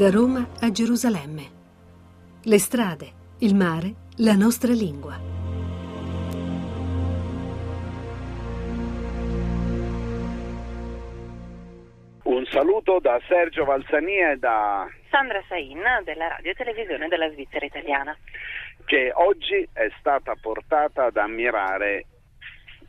Da Roma a Gerusalemme. Le strade, il mare, la nostra lingua. Un saluto da Sergio Valsania e da Sandra Sain della radio e televisione della Svizzera italiana. che oggi è stata portata ad ammirare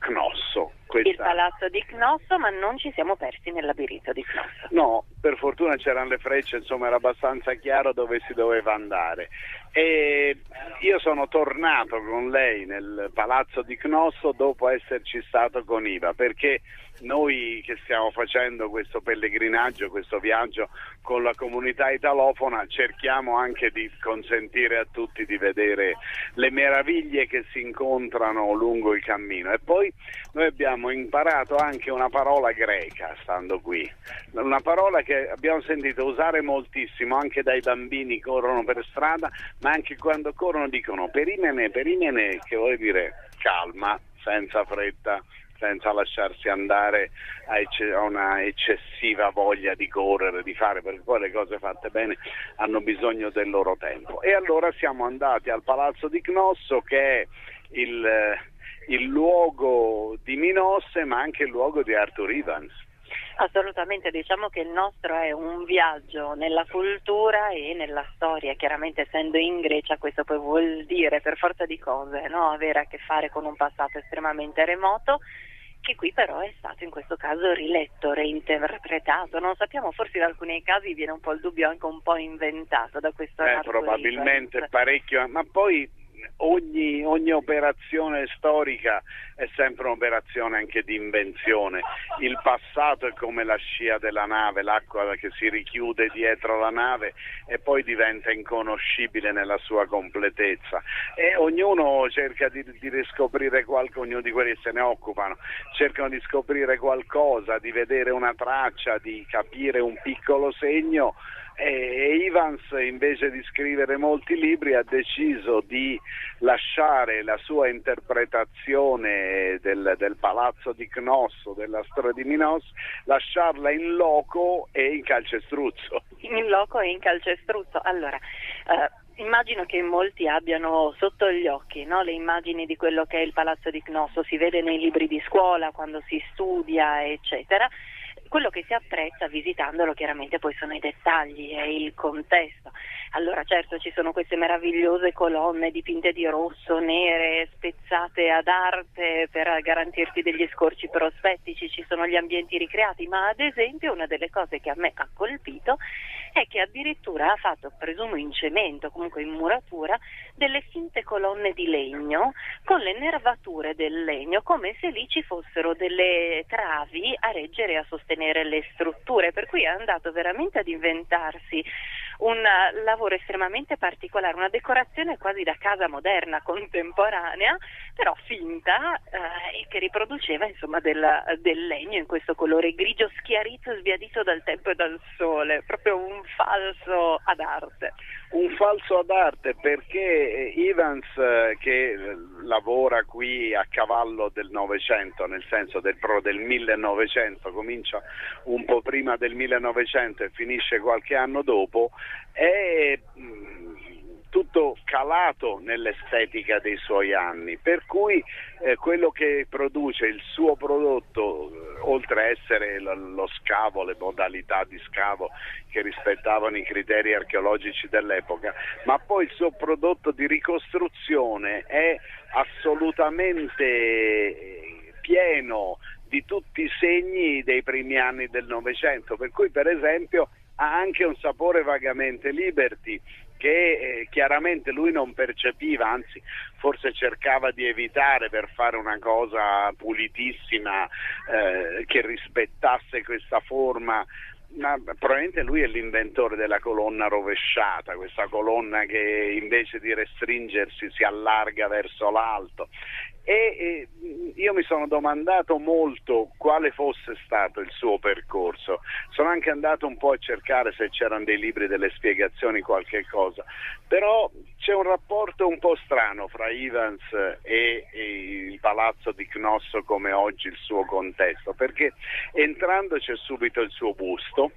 Cnosso. Il Questa... palazzo di Cnosso, ma non ci siamo persi nel labirinto di Cnosso. No, per fortuna c'erano le frecce, insomma era abbastanza chiaro dove si doveva andare. E io sono tornato con lei nel palazzo di Cnosso dopo esserci stato con Iva, perché noi che stiamo facendo questo pellegrinaggio, questo viaggio con la comunità italofona, cerchiamo anche di consentire a tutti di vedere le meraviglie che si incontrano lungo il cammino. E poi noi abbiamo imparato anche una parola greca stando qui, una parola che abbiamo sentito usare moltissimo anche dai bambini che corrono per strada, ma anche quando corrono dicono perimene, perimene, che vuol dire calma, senza fretta senza lasciarsi andare a, una eccessiva voglia di correre, di fare, perché poi le cose fatte bene hanno bisogno del loro tempo. E allora siamo andati al Palazzo di Cnosso che è il, il luogo di Minosse ma anche il luogo di Arthur Evans. Assolutamente, diciamo che il nostro è un viaggio nella cultura e nella storia. Chiaramente essendo in Grecia questo poi vuol dire per forza di cose no? avere a che fare con un passato estremamente remoto che qui però è stato in questo caso riletto, reinterpretato. Non sappiamo, forse in alcuni casi viene un po' il dubbio anche un po' inventato da questo Eh, probabilmente parecchio, ma poi ogni, ogni operazione storica è sempre un'operazione anche di invenzione. Il passato è come la scia della nave, l'acqua che si richiude dietro la nave e poi diventa inconoscibile nella sua completezza. E ognuno cerca di, di riscoprire qualcosa, ognuno di quelli che se ne occupano, cercano di scoprire qualcosa, di vedere una traccia, di capire un piccolo segno e Evans invece di scrivere molti libri ha deciso di lasciare la sua interpretazione del, del palazzo di Cnosso, della storia di Minos, lasciarla in loco e in calcestruzzo. in loco e in calcestruzzo. Allora, eh, immagino che molti abbiano sotto gli occhi no, le immagini di quello che è il palazzo di Cnosso, si vede nei libri di scuola, quando si studia, eccetera. Quello che si apprezza visitandolo chiaramente poi sono i dettagli e il contesto. Allora certo ci sono queste meravigliose colonne dipinte di rosso, nere, spezzate ad arte per garantirti degli scorci prospettici, ci sono gli ambienti ricreati, ma ad esempio una delle cose che a me ha colpito è che addirittura ha fatto, presumo in cemento, comunque in muratura, delle finte colonne di legno con le nervature del legno, come se lì ci fossero delle travi a reggere e a sostenere le strutture, per cui è andato veramente ad inventarsi un lavoro estremamente particolare, una decorazione quasi da casa moderna, contemporanea, però finta eh, e che riproduceva insomma del, del legno in questo colore grigio schiarito, sbiadito dal tempo e dal sole, proprio un falso ad arte. Un falso ad arte perché Evans eh, che eh, lavora qui a cavallo del Novecento, nel senso del, pro- del 1900, comincia un po' prima del 1900 e finisce qualche anno dopo, è mh, tutto calato nell'estetica dei suoi anni, per cui eh, quello che produce il suo prodotto, eh, oltre a essere lo, lo scavo, le modalità di scavo che rispettavano i criteri archeologici dell'epoca, ma poi il suo prodotto di ricostruzione è assolutamente eh, pieno di tutti i segni dei primi anni del Novecento, per cui per esempio ha anche un sapore vagamente liberty che eh, chiaramente lui non percepiva, anzi forse cercava di evitare per fare una cosa pulitissima eh, che rispettasse questa forma. Ma probabilmente lui è l'inventore della colonna rovesciata, questa colonna che invece di restringersi si allarga verso l'alto. E, io mi sono domandato molto quale fosse stato il suo percorso. Sono anche andato un po' a cercare se c'erano dei libri, delle spiegazioni, qualche cosa. Però c'è un rapporto un po' strano fra Evans e, e il palazzo di Cnosso come oggi il suo contesto, perché entrando c'è subito il suo busto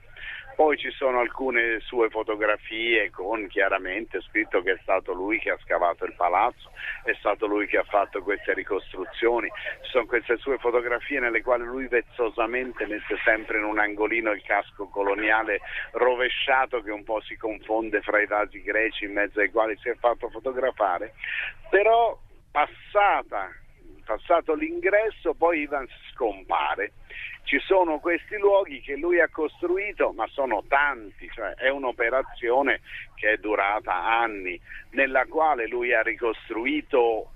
Poi ci sono alcune sue fotografie con chiaramente scritto che è stato lui che ha scavato il palazzo, è stato lui che ha fatto queste ricostruzioni, ci sono queste sue fotografie nelle quali lui vezzosamente mette sempre in un angolino il casco coloniale rovesciato che un po' si confonde fra i vasi greci in mezzo ai quali si è fatto fotografare, però passata passato l'ingresso poi Ivan scompare. Ci sono questi luoghi che lui ha costruito, ma sono tanti, cioè è un'operazione che è durata anni, nella quale lui ha ricostruito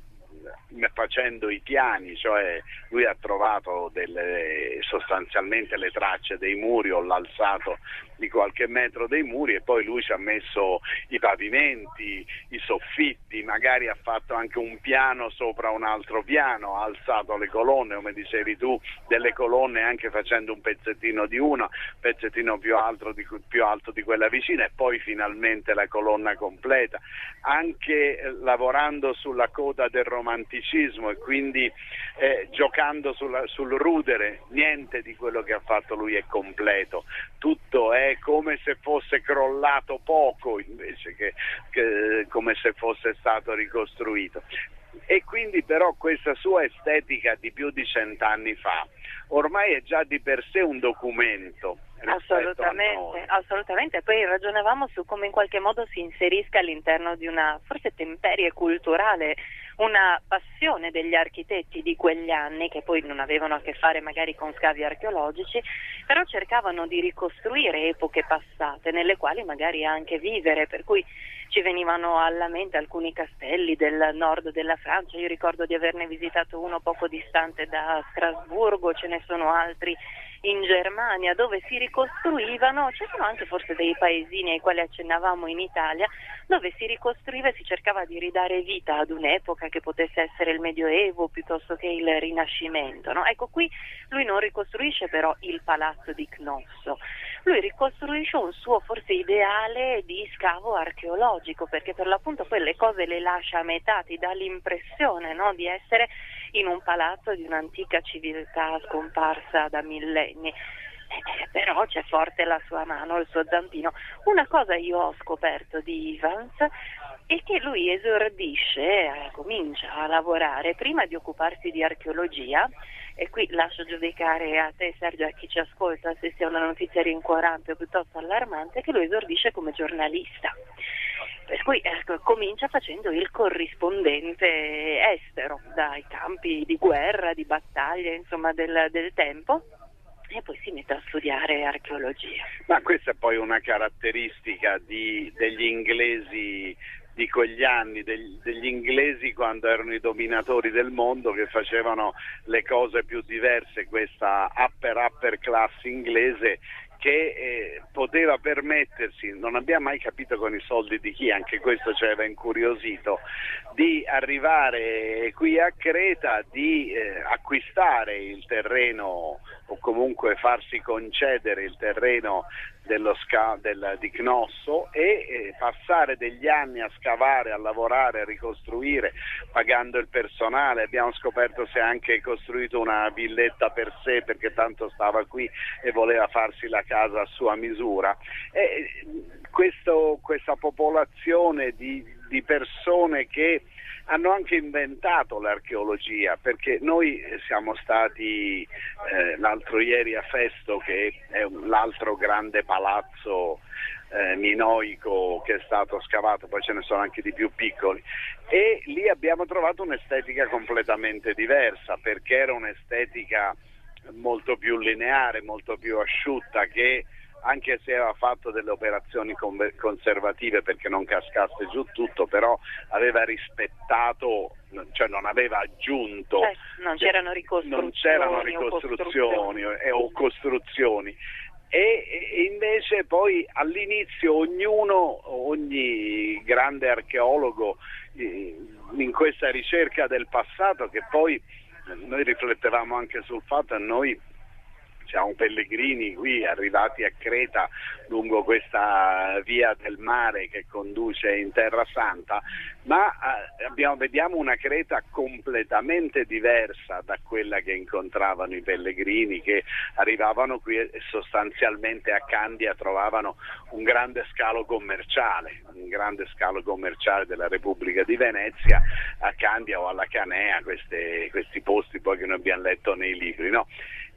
facendo i piani, cioè lui ha trovato delle, sostanzialmente le tracce dei muri o l'alzato di qualche metro dei muri e poi lui ci ha messo i pavimenti, i soffitti, magari ha fatto anche un piano sopra un altro piano, ha alzato le colonne, come dicevi tu, delle colonne anche facendo un pezzettino di una, un pezzettino più alto di, più alto di quella vicina e poi finalmente la colonna completa, anche eh, lavorando sulla coda del romanticismo e quindi eh, giocando sulla, sul rudere, niente di quello che ha fatto lui è completo, tutto è come se fosse crollato poco invece che, che come se fosse stato ricostruito. E quindi però questa sua estetica di più di cent'anni fa ormai è già di per sé un documento. Assolutamente, assolutamente. Poi ragionavamo su come in qualche modo si inserisca all'interno di una forse temperie culturale una passione degli architetti di quegli anni, che poi non avevano a che fare magari con scavi archeologici, però cercavano di ricostruire epoche passate nelle quali magari anche vivere, per cui ci venivano alla mente alcuni castelli del nord della Francia, io ricordo di averne visitato uno poco distante da Strasburgo, ce ne sono altri in Germania dove si ricostruivano, ci sono anche forse dei paesini ai quali accennavamo in Italia, dove si ricostruiva e si cercava di ridare vita ad un'epoca che potesse essere il Medioevo piuttosto che il Rinascimento. No? Ecco, qui lui non ricostruisce però il palazzo di Cnosso, lui ricostruisce un suo forse ideale di scavo archeologico, perché per l'appunto poi le cose le lascia a metà, ti dà l'impressione no? di essere in un palazzo di un'antica civiltà scomparsa da millenni. Eh, però c'è forte la sua mano, il suo zampino. Una cosa io ho scoperto di Evans è che lui esordisce, eh, comincia a lavorare prima di occuparsi di archeologia e qui lascio giudicare a te Sergio e a chi ci ascolta se sia una notizia rincuorante o piuttosto allarmante che lui esordisce come giornalista. Per cui ecco, comincia facendo il corrispondente estero dai campi di guerra, di battaglia, insomma del, del tempo e poi si mette a studiare archeologia. Ma questa è poi una caratteristica di, degli inglesi di quegli anni, degli, degli, inglesi quando erano i dominatori del mondo che facevano le cose più diverse, questa upper upper class inglese che eh, poteva permettersi, non abbiamo mai capito con i soldi di chi, anche questo ci aveva incuriosito, di arrivare qui a Creta, di eh, acquistare il terreno o comunque farsi concedere il terreno sca- del, di Cnosso e eh, passare degli anni a scavare, a lavorare, a ricostruire, pagando il personale. Abbiamo scoperto se ha anche costruito una villetta per sé perché tanto stava qui e voleva farsi la casa a sua misura. E questo, questa popolazione di, di persone che hanno anche inventato l'archeologia perché noi siamo stati eh, l'altro ieri a Festo che è un, l'altro grande palazzo eh, minoico che è stato scavato, poi ce ne sono anche di più piccoli e lì abbiamo trovato un'estetica completamente diversa perché era un'estetica molto più lineare, molto più asciutta che anche se aveva fatto delle operazioni conservative perché non cascasse giù tutto, però aveva rispettato, cioè non aveva aggiunto. Eh, non c'erano ricostruzioni, non c'erano ricostruzioni o costruzioni. O costruzioni. E, invece poi all'inizio ognuno, ogni grande archeologo eh, in questa ricerca del passato che poi noi riflettevamo anche sul fatto a noi siamo pellegrini qui arrivati a Creta lungo questa via del mare che conduce in Terra Santa, ma eh, abbiamo, vediamo una Creta completamente diversa da quella che incontravano i pellegrini che arrivavano qui e sostanzialmente a Candia trovavano un grande scalo commerciale, un grande scalo commerciale della Repubblica di Venezia a Candia o alla Canea, queste, questi posti poi che noi abbiamo letto nei libri. No?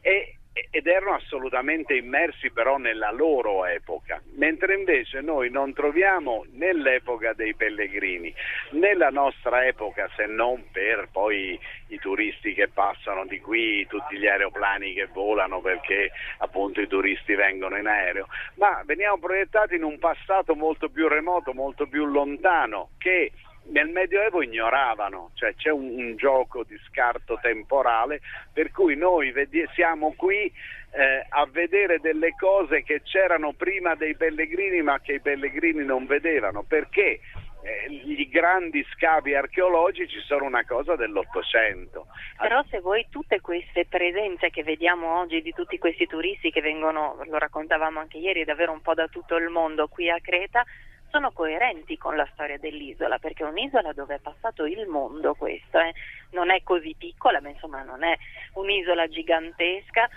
E, ed erano assolutamente immersi però nella loro epoca, mentre invece noi non troviamo nell'epoca dei pellegrini, nella nostra epoca se non per poi i turisti che passano di qui, tutti gli aeroplani che volano perché appunto i turisti vengono in aereo, ma veniamo proiettati in un passato molto più remoto, molto più lontano che nel Medioevo ignoravano, cioè c'è un, un, gioco di scarto temporale per cui noi vedi- siamo qui eh, a vedere delle cose che c'erano prima dei pellegrini ma che i pellegrini non vedevano, perché eh, i grandi scavi archeologici sono una cosa dell'Ottocento. Però se voi tutte queste presenze che vediamo oggi di tutti questi turisti che vengono, lo raccontavamo anche ieri, davvero un po' da tutto il mondo qui a Creta, sono coerenti con la storia dell'isola, perché è un'isola dove è passato il mondo questo, eh. non è così piccola, ma insomma non è un'isola gigantesca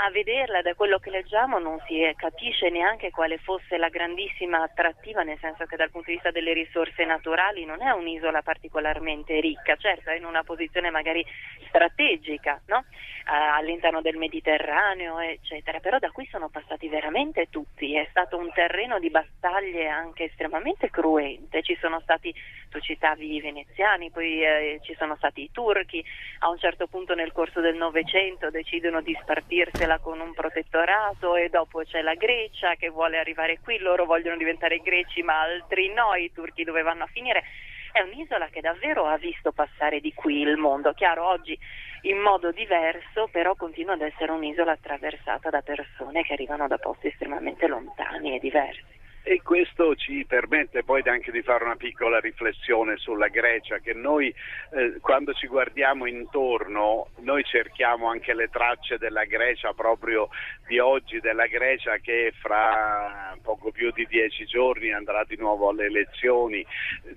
a vederla da quello che leggiamo non si capisce neanche quale fosse la grandissima attrattiva, nel senso che dal punto di vista delle risorse naturali non è un'isola particolarmente ricca, certo è in una posizione magari strategica no? Uh, all'interno del Mediterraneo, eccetera, però da qui sono passati veramente tutti, è stato un terreno di battaglie anche estremamente cruente, ci sono stati, tu citavi i veneziani, poi eh, ci sono stati i turchi, a un certo punto nel corso del Novecento decidono di spartirsela con un protettorato e dopo c'è la Grecia che vuole arrivare qui, loro vogliono diventare greci ma altri no, i turchi dove vanno a finire. È un'isola che davvero ha visto passare di qui il mondo, chiaro oggi in modo diverso, però continua ad essere un'isola attraversata da persone che arrivano da posti estremamente lontani e diversi e questo ci permette poi anche di fare una piccola riflessione sulla Grecia, che noi eh, quando ci guardiamo intorno, noi cerchiamo anche le tracce della Grecia proprio di oggi, della Grecia che fra poco più di dieci giorni andrà di nuovo alle elezioni,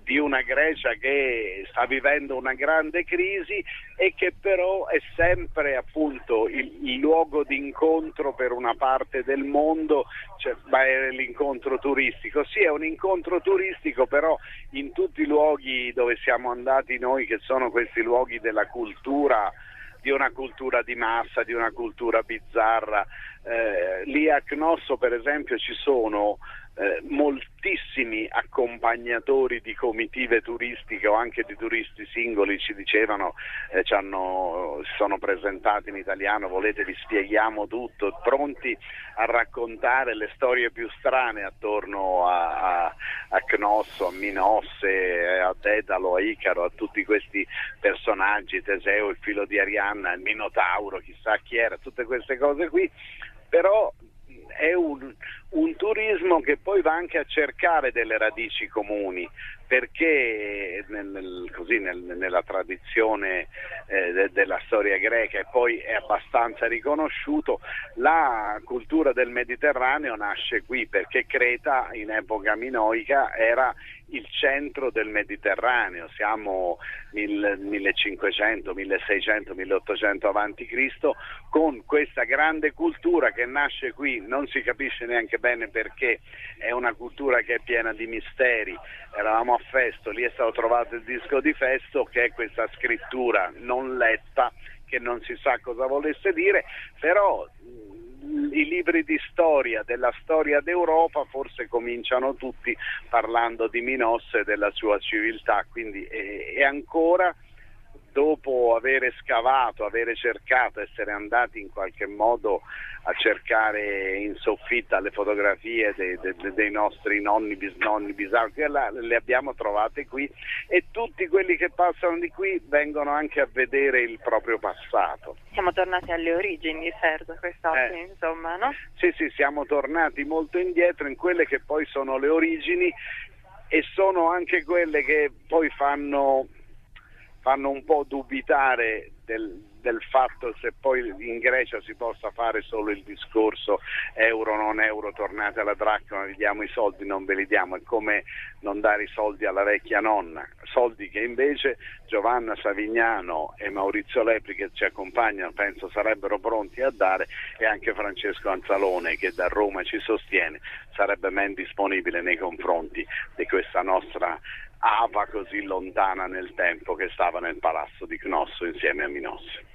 di una Grecia che sta vivendo una grande crisi e che però è sempre appunto il, il luogo di incontro per una parte del mondo, cioè, è l'incontro turistico turistico, sì è un incontro turistico però in tutti i luoghi dove siamo andati noi che sono questi luoghi della cultura di una cultura di massa, di una cultura bizzarra. Eh, lì a Cnosso per esempio ci sono eh, moltissimi accompagnatori di comitive turistiche o anche di turisti singoli ci dicevano, eh, ci hanno, sono presentati in italiano, volete vi spieghiamo tutto, pronti a raccontare le storie più strane attorno a, a, a Cnosso, a Minosse, a Dedalo, a Icaro, a tutti questi personaggi, Teseo, il filo di Arianna, il Minotauro, chissà chi era, tutte queste cose qui, però è un, un, turismo che poi va anche a cercare delle radici comuni, perché nel, nel, così, nel, nella tradizione eh, de, della storia greca e poi è abbastanza riconosciuto, la cultura del Mediterraneo nasce qui perché Creta in epoca minoica era il centro del Mediterraneo, siamo nel 1500, 1600, 1800 avanti Cristo con questa grande cultura che nasce qui, non si capisce neanche bene perché, è una cultura che è piena di misteri. Eravamo a Festo, lì è stato trovato il disco di Festo che è questa scrittura non letta che non si sa cosa volesse dire, però i libri di storia della storia d'Europa forse cominciano tutti parlando di Minosse e della sua civiltà, quindi è, è ancora dopo aver scavato, avere cercato, essere andati in qualche modo a cercare in soffitta le fotografie dei, dei, dei nostri nonni, bisnonni, bisavvi, le abbiamo trovate qui e tutti quelli che passano di qui vengono anche a vedere il proprio passato. Siamo tornati alle origini, certo, quest'oggi, eh, insomma, no? Sì, sì, siamo tornati molto indietro in quelle che poi sono le origini e sono anche quelle che poi fanno fanno un po' dubitare del, del fatto se poi in Grecia si possa fare solo il discorso euro non euro, tornate alla dracma, vi diamo i soldi, non ve li diamo, è come non dare i soldi alla vecchia nonna, soldi che invece Giovanna Savignano e Maurizio Lepri che ci accompagnano penso sarebbero pronti a dare e anche Francesco Anzalone che da Roma ci sostiene sarebbe ben disponibile nei confronti di questa nostra ava così lontana nel tempo che stava nel palazzo di Cnosso insieme a Minossi.